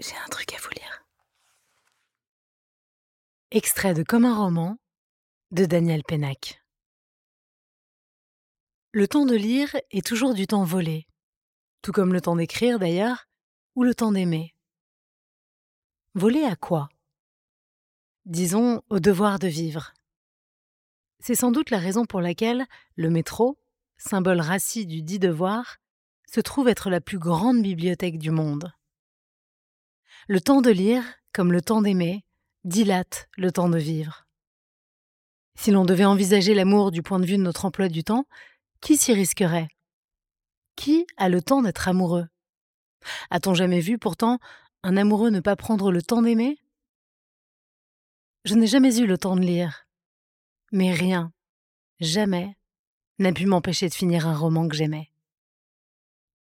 J'ai un truc à vous lire. Extrait de Comme un roman de Daniel Pénac. Le temps de lire est toujours du temps volé, tout comme le temps d'écrire d'ailleurs, ou le temps d'aimer. Volé à quoi? Disons au devoir de vivre. C'est sans doute la raison pour laquelle le métro, symbole rassis du dit devoir, se trouve être la plus grande bibliothèque du monde. Le temps de lire, comme le temps d'aimer, dilate le temps de vivre. Si l'on devait envisager l'amour du point de vue de notre emploi du temps, qui s'y risquerait? Qui a le temps d'être amoureux? A-t-on jamais vu pourtant un amoureux ne pas prendre le temps d'aimer? Je n'ai jamais eu le temps de lire, mais rien, jamais, n'a pu m'empêcher de finir un roman que j'aimais.